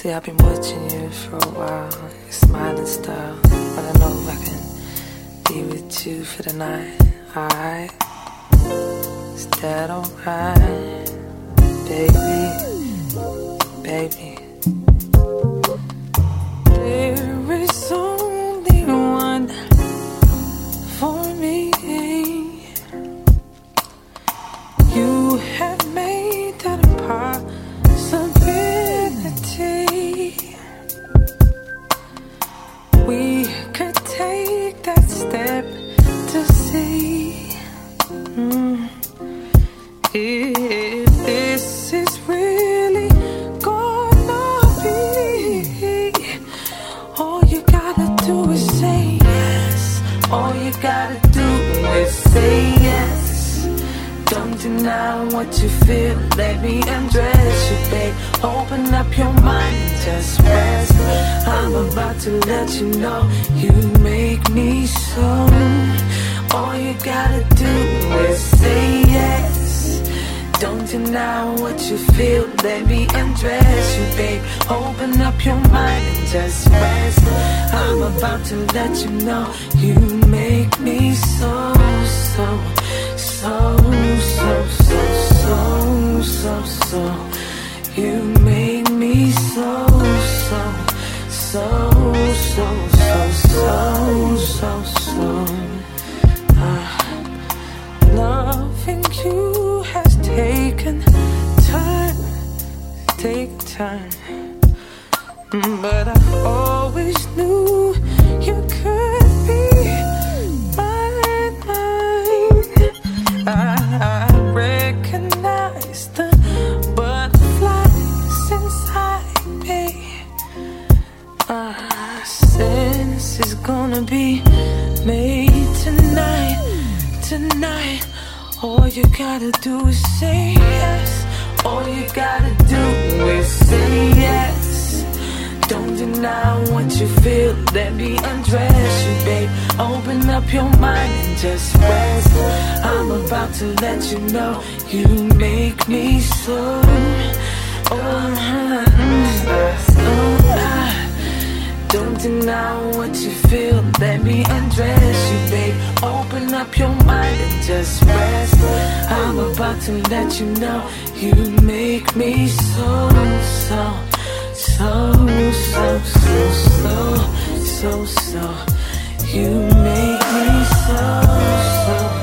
See, I've been watching you for a while, your smiling style. I know I can be with you for the night, alright? Is that alright, baby? Baby. Is gonna be made tonight, tonight. All you gotta do is say yes. All you gotta do is say yes. Don't deny what you feel. Let me undress you, babe. Open up your mind and just rest. I'm about to let you know you make me so. Oh. Don't deny what you feel. Let me undress you, babe. Open up your mind and just rest. I'm about to let you know you make me so, so, so, so, so, so, so, so. You make me so, so, so,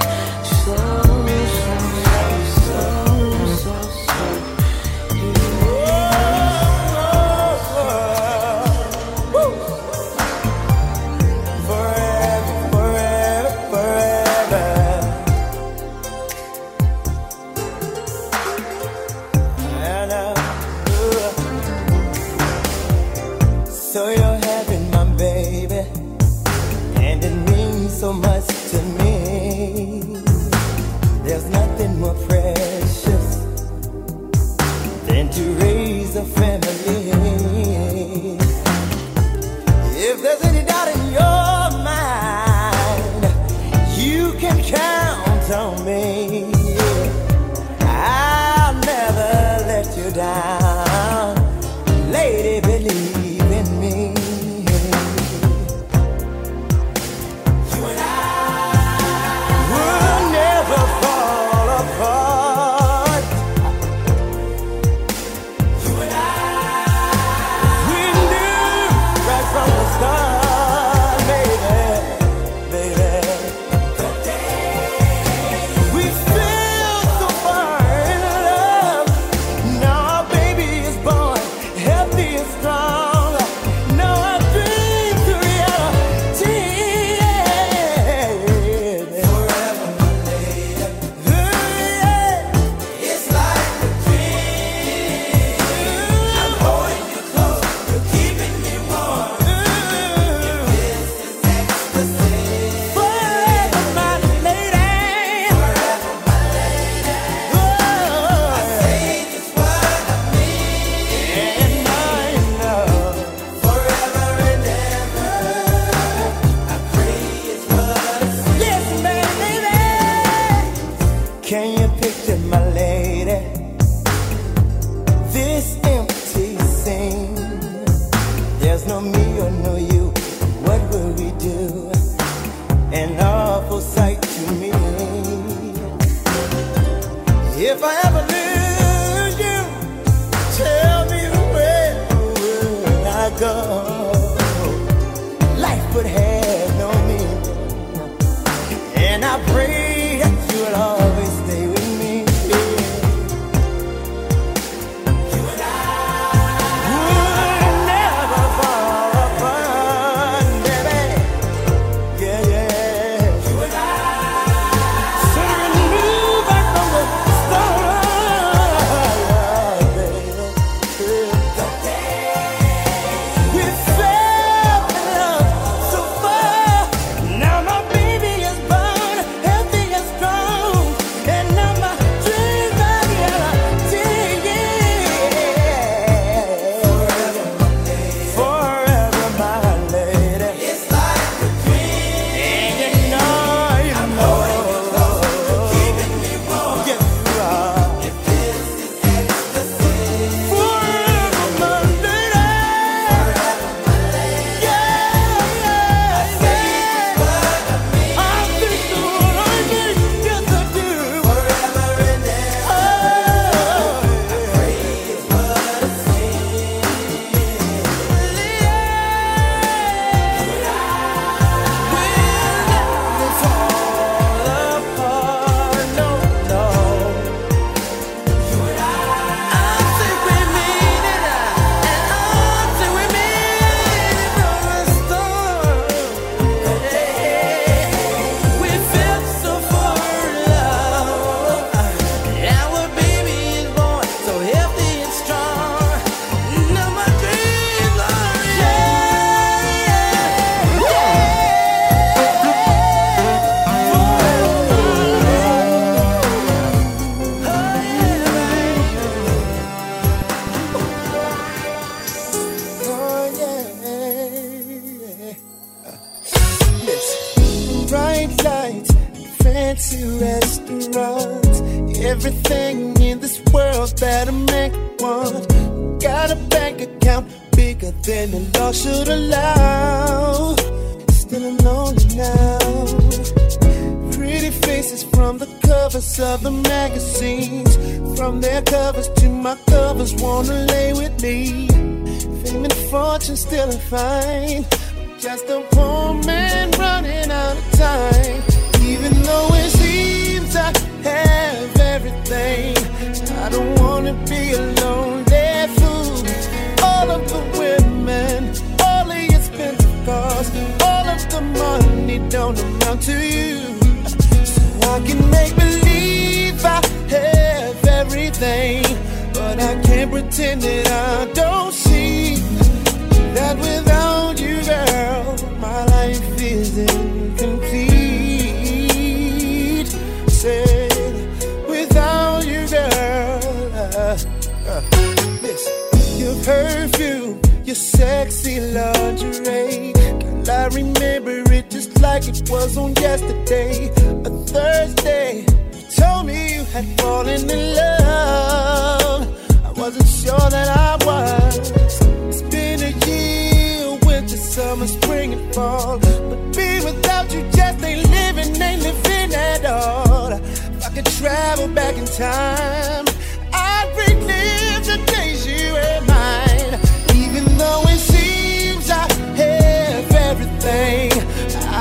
thing.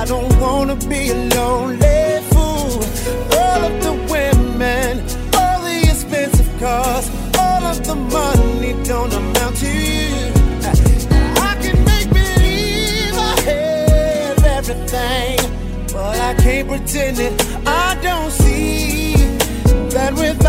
I don't wanna be a lonely fool. All of the women, all the expensive cars, all of the money don't amount to you. I can make believe I have everything, but I can't pretend it. I don't see that with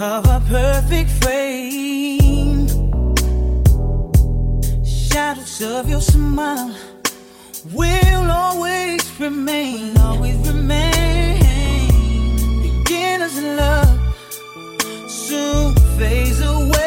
of a perfect frame. Shadows of your smile will always remain, always remain. Beginner's love soon fades away.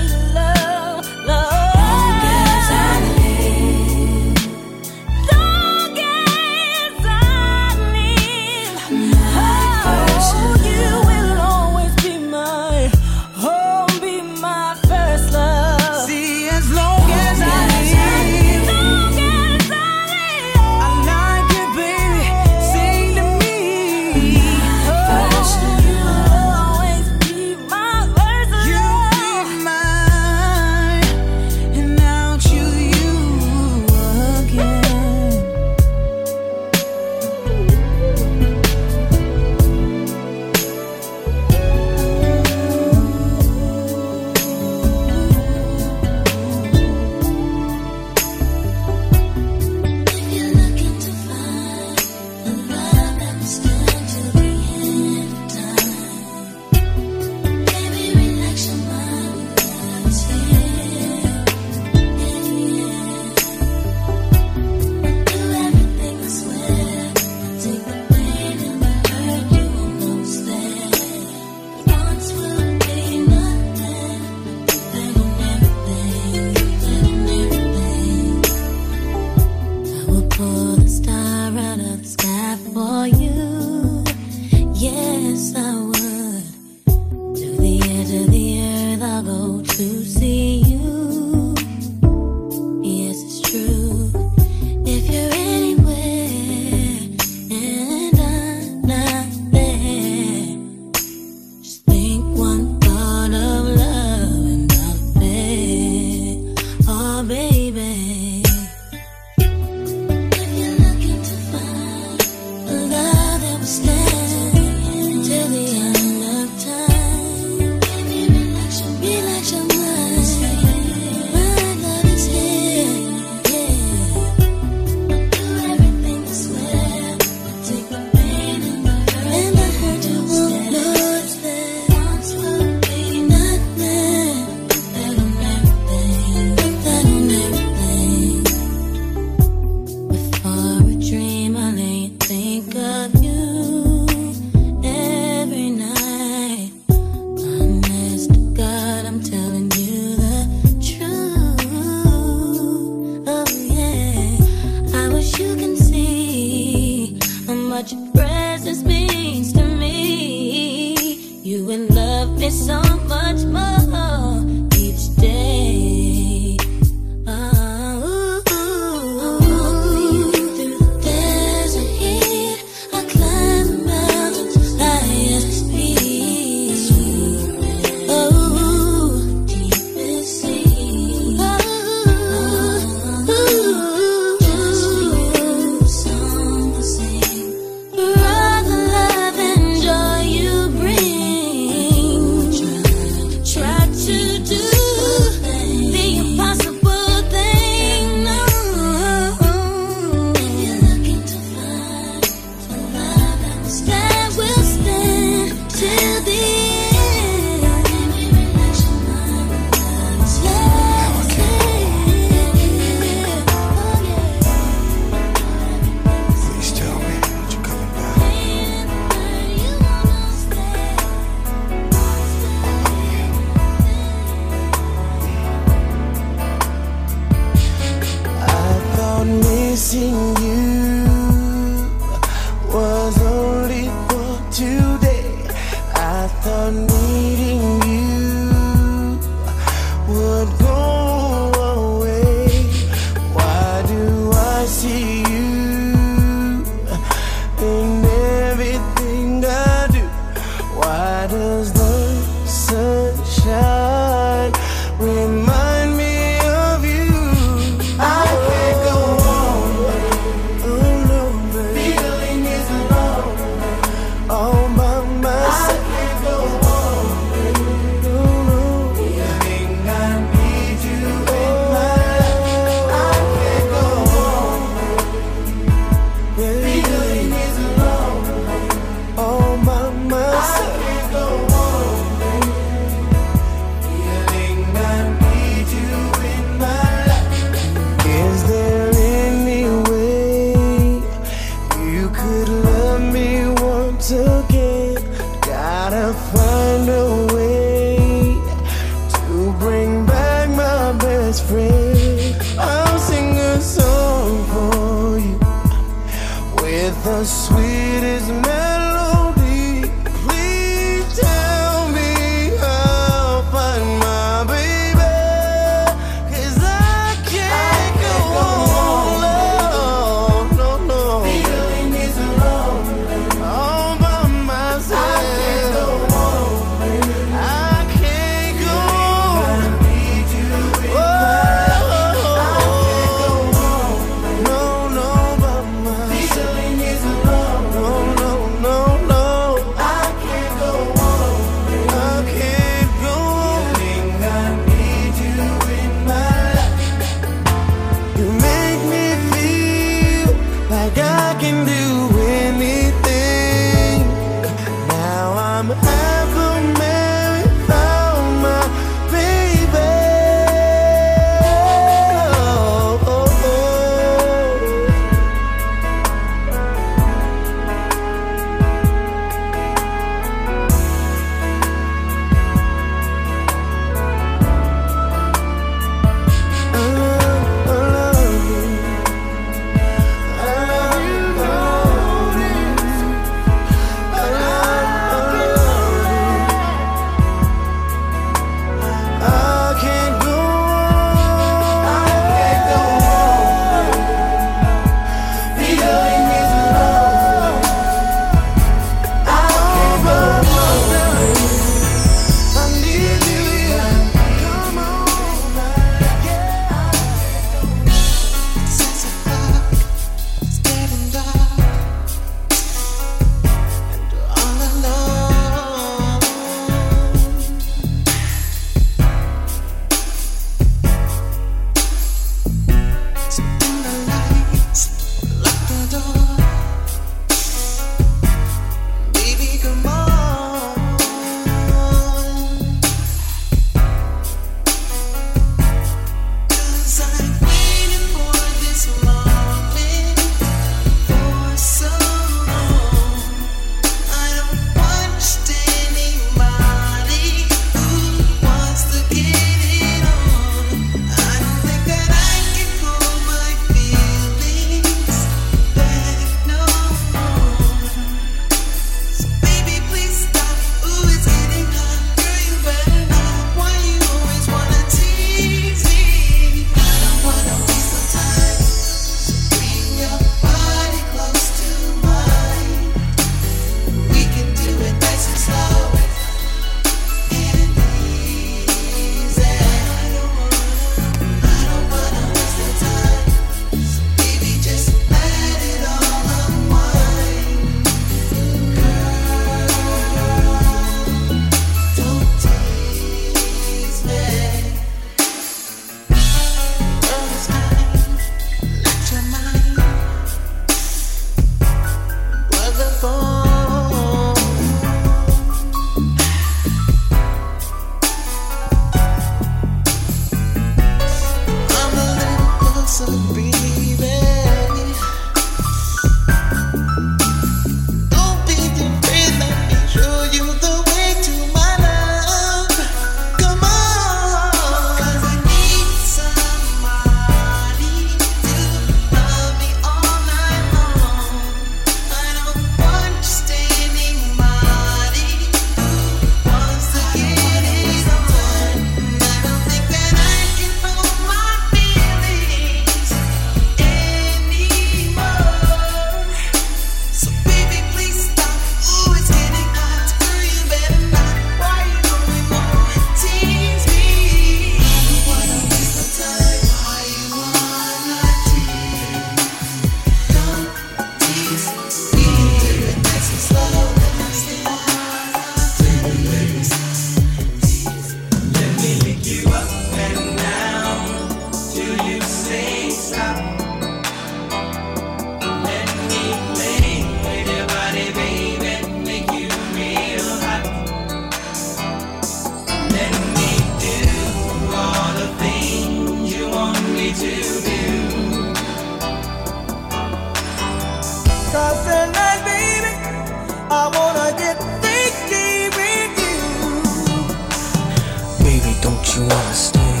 Don't you understand?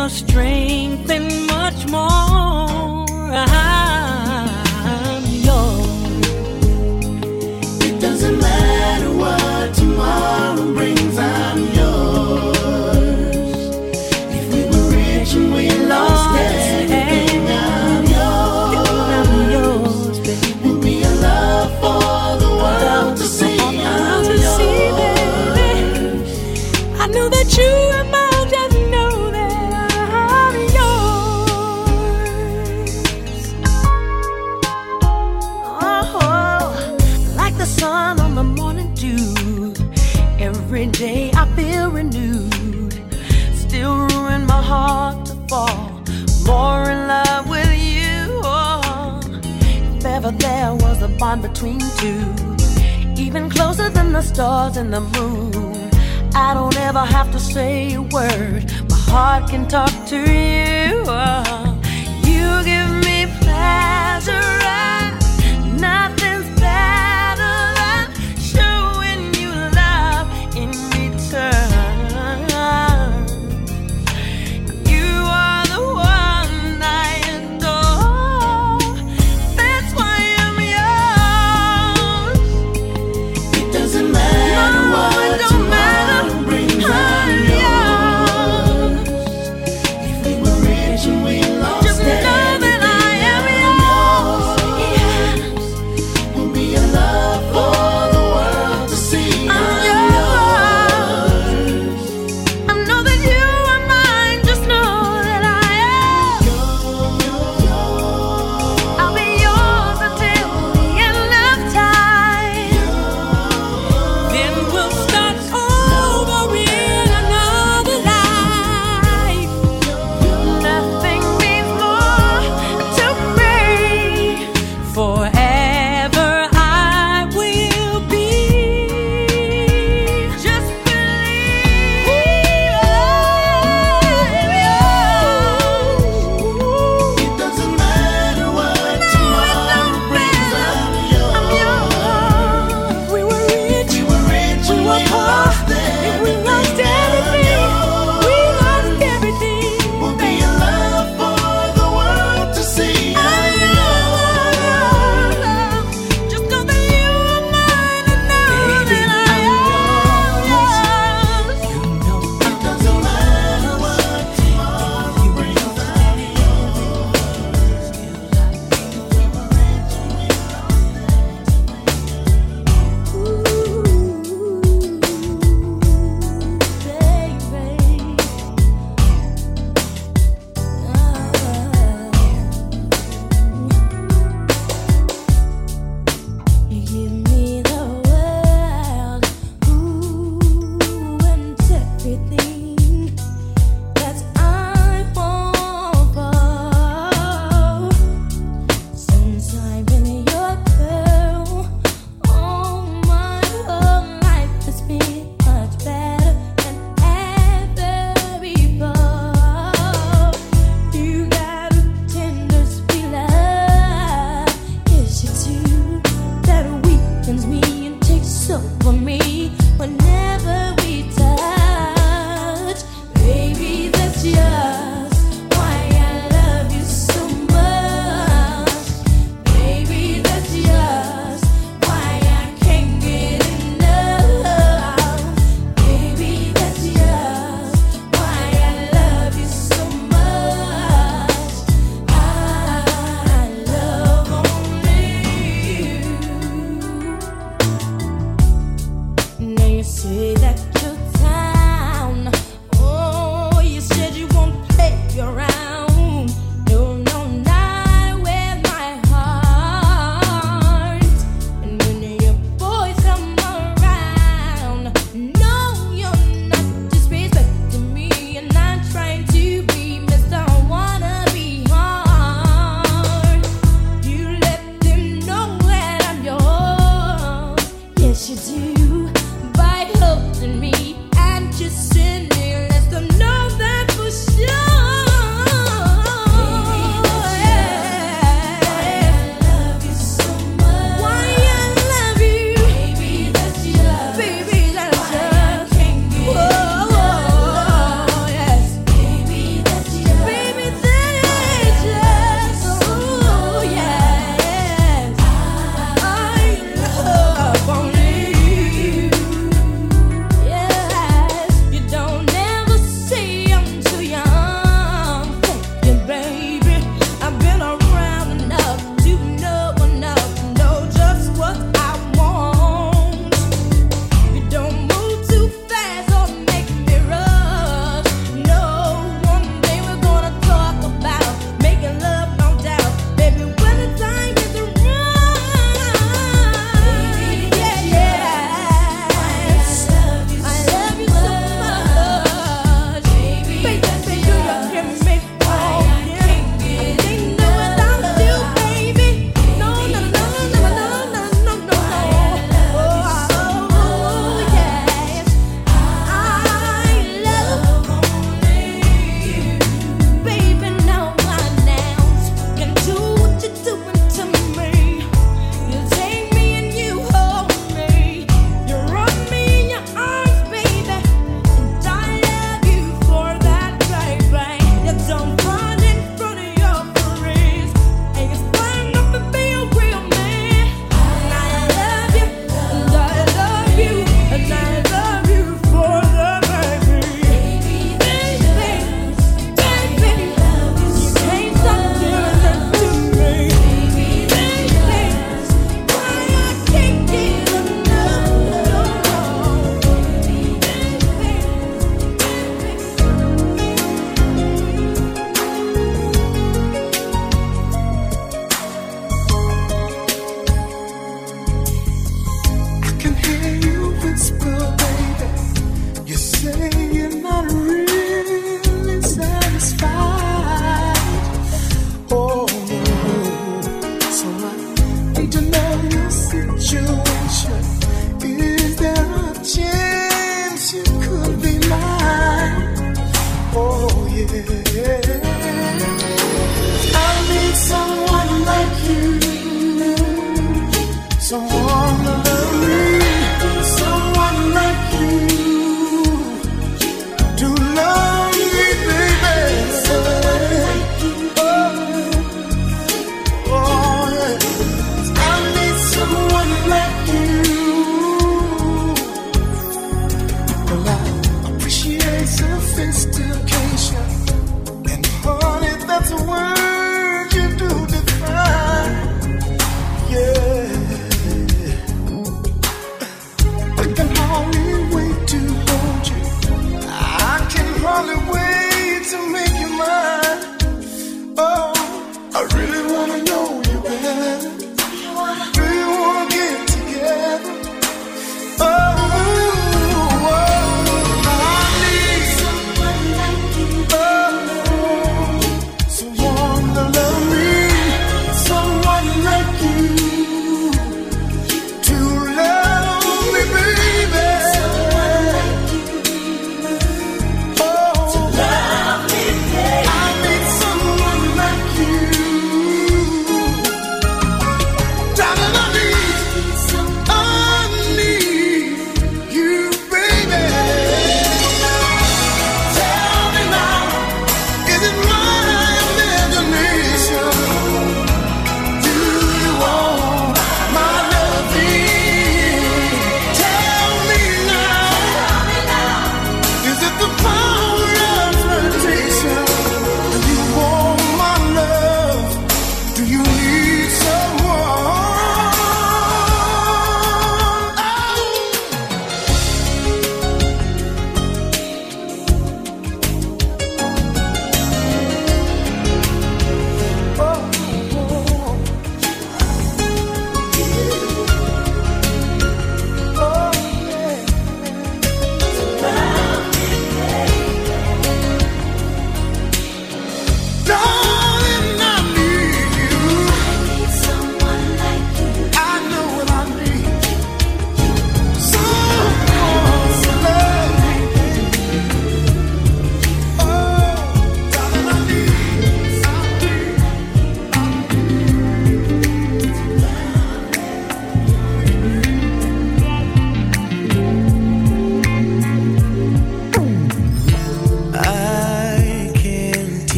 your strength and much more. I bond between two, even closer than the stars and the moon. I don't ever have to say a word, my heart can talk to you.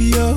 Your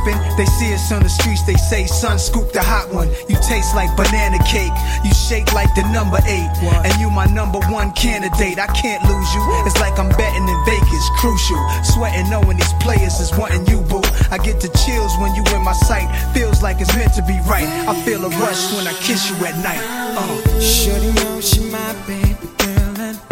Shopping, they see us on the streets. They say, "Son, scoop the hot one." You taste like banana cake. You shake like the number eight, and you my number one candidate. I can't lose you. It's like I'm betting in Vegas. Crucial, sweating knowing these players is wanting you, boo. I get the chills when you in my sight. Feels like it's meant to be right. I feel a rush when I kiss you at night. Uh. Shorty know she my baby girl and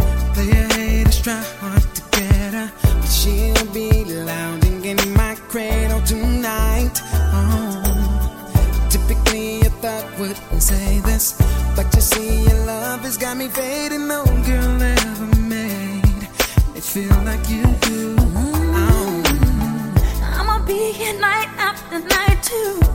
say this, but you see your love has got me fading. No girl ever made me feel like you do. Oh. I'ma be here night after night to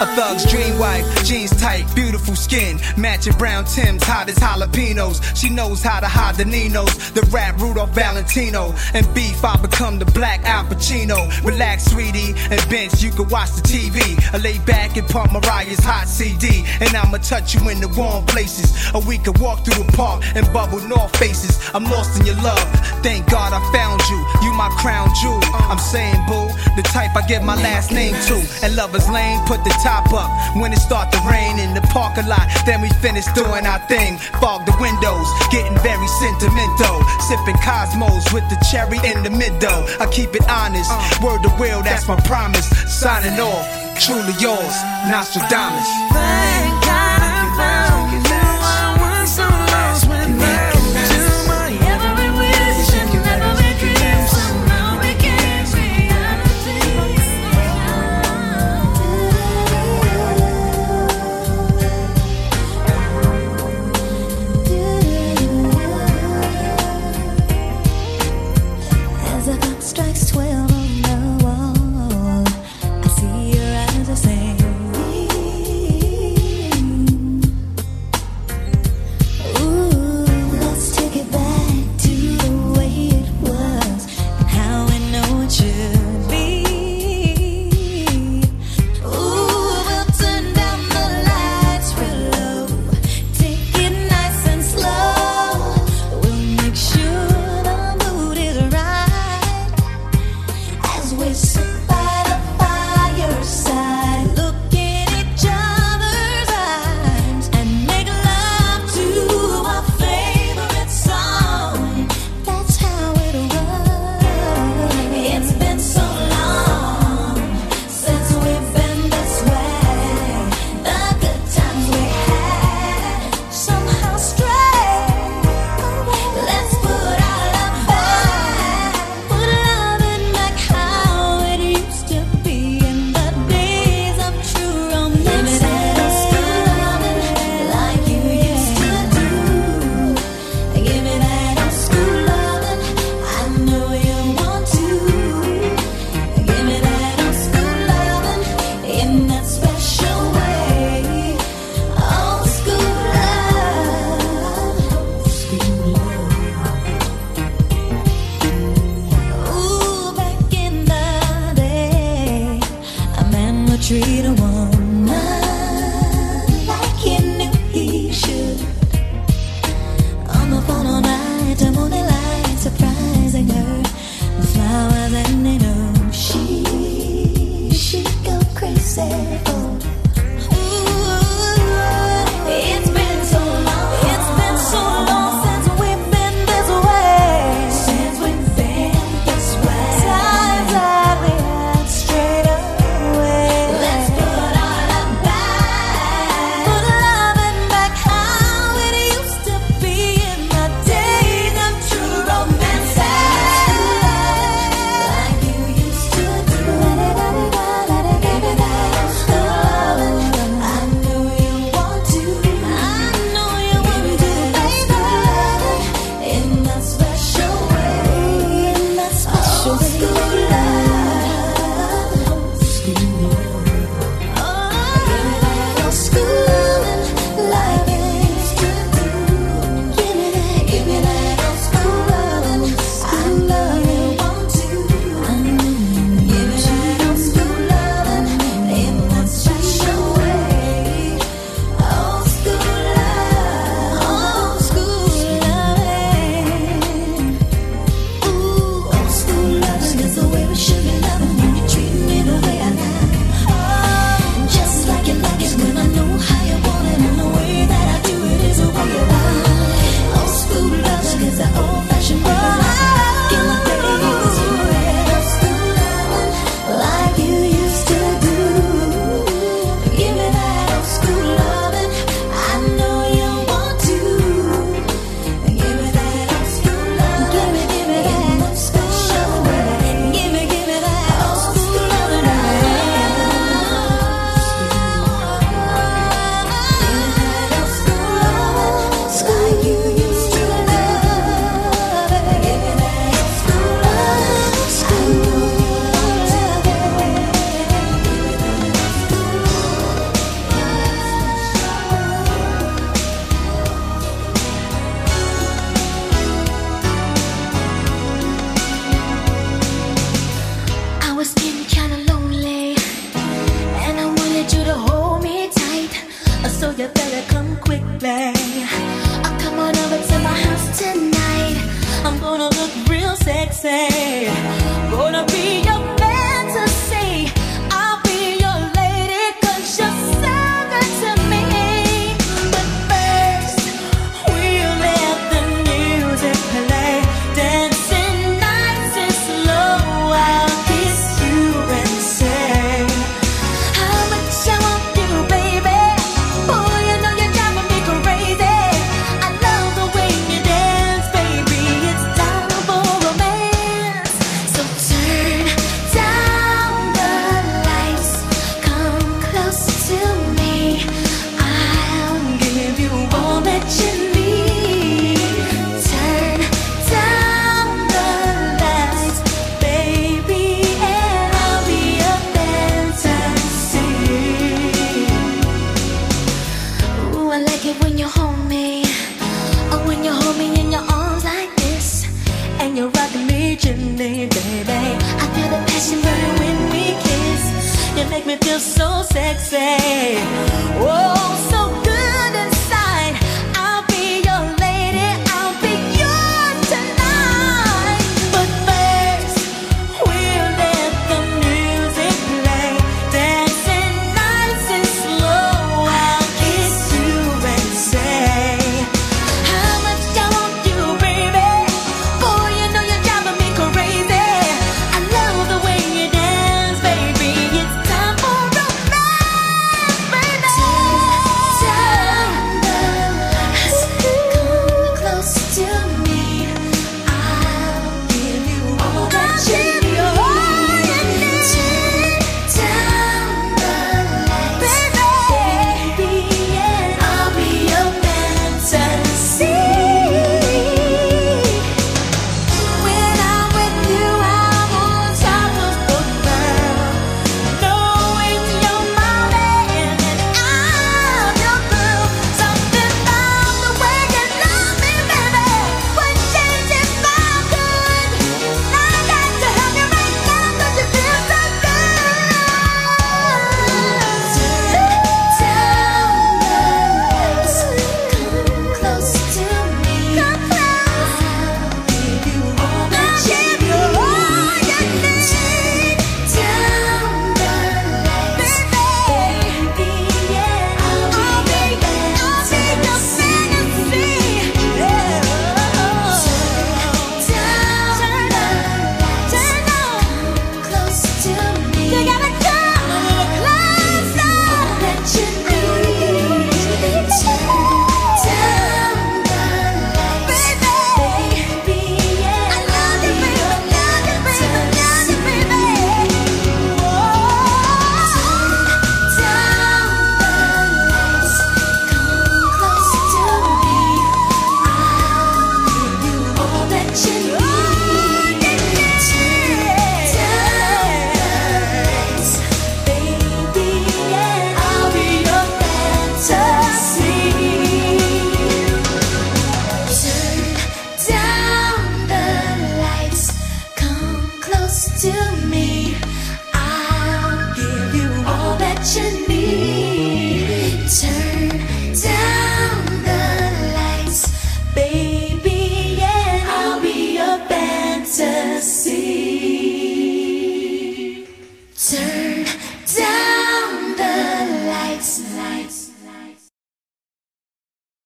A thug's dream wife, jeans tight, beautiful skin, matching brown Tims, hot as jalapenos. She knows how to hide the Ninos, the rap Rudolph Valentino. And beef, I become the black Al Pacino. Relax, sweetie, and bench, you can watch the TV. I lay back and pump Mariah's hot CD, and I'ma touch you in the warm places. Or we could walk through the park and bubble north faces. I'm lost in your love. Thank God I found you. You my crown jewel. I'm saying, boo, the type I give my last name to. And lovers lane, put the up when it start to rain in the parking lot. Then we finish doing our thing. Fog the windows, getting very sentimental. Sipping Cosmos with the cherry in the middle. I keep it honest. Word to will, that's my promise. Signing off, truly yours, Nostradamus.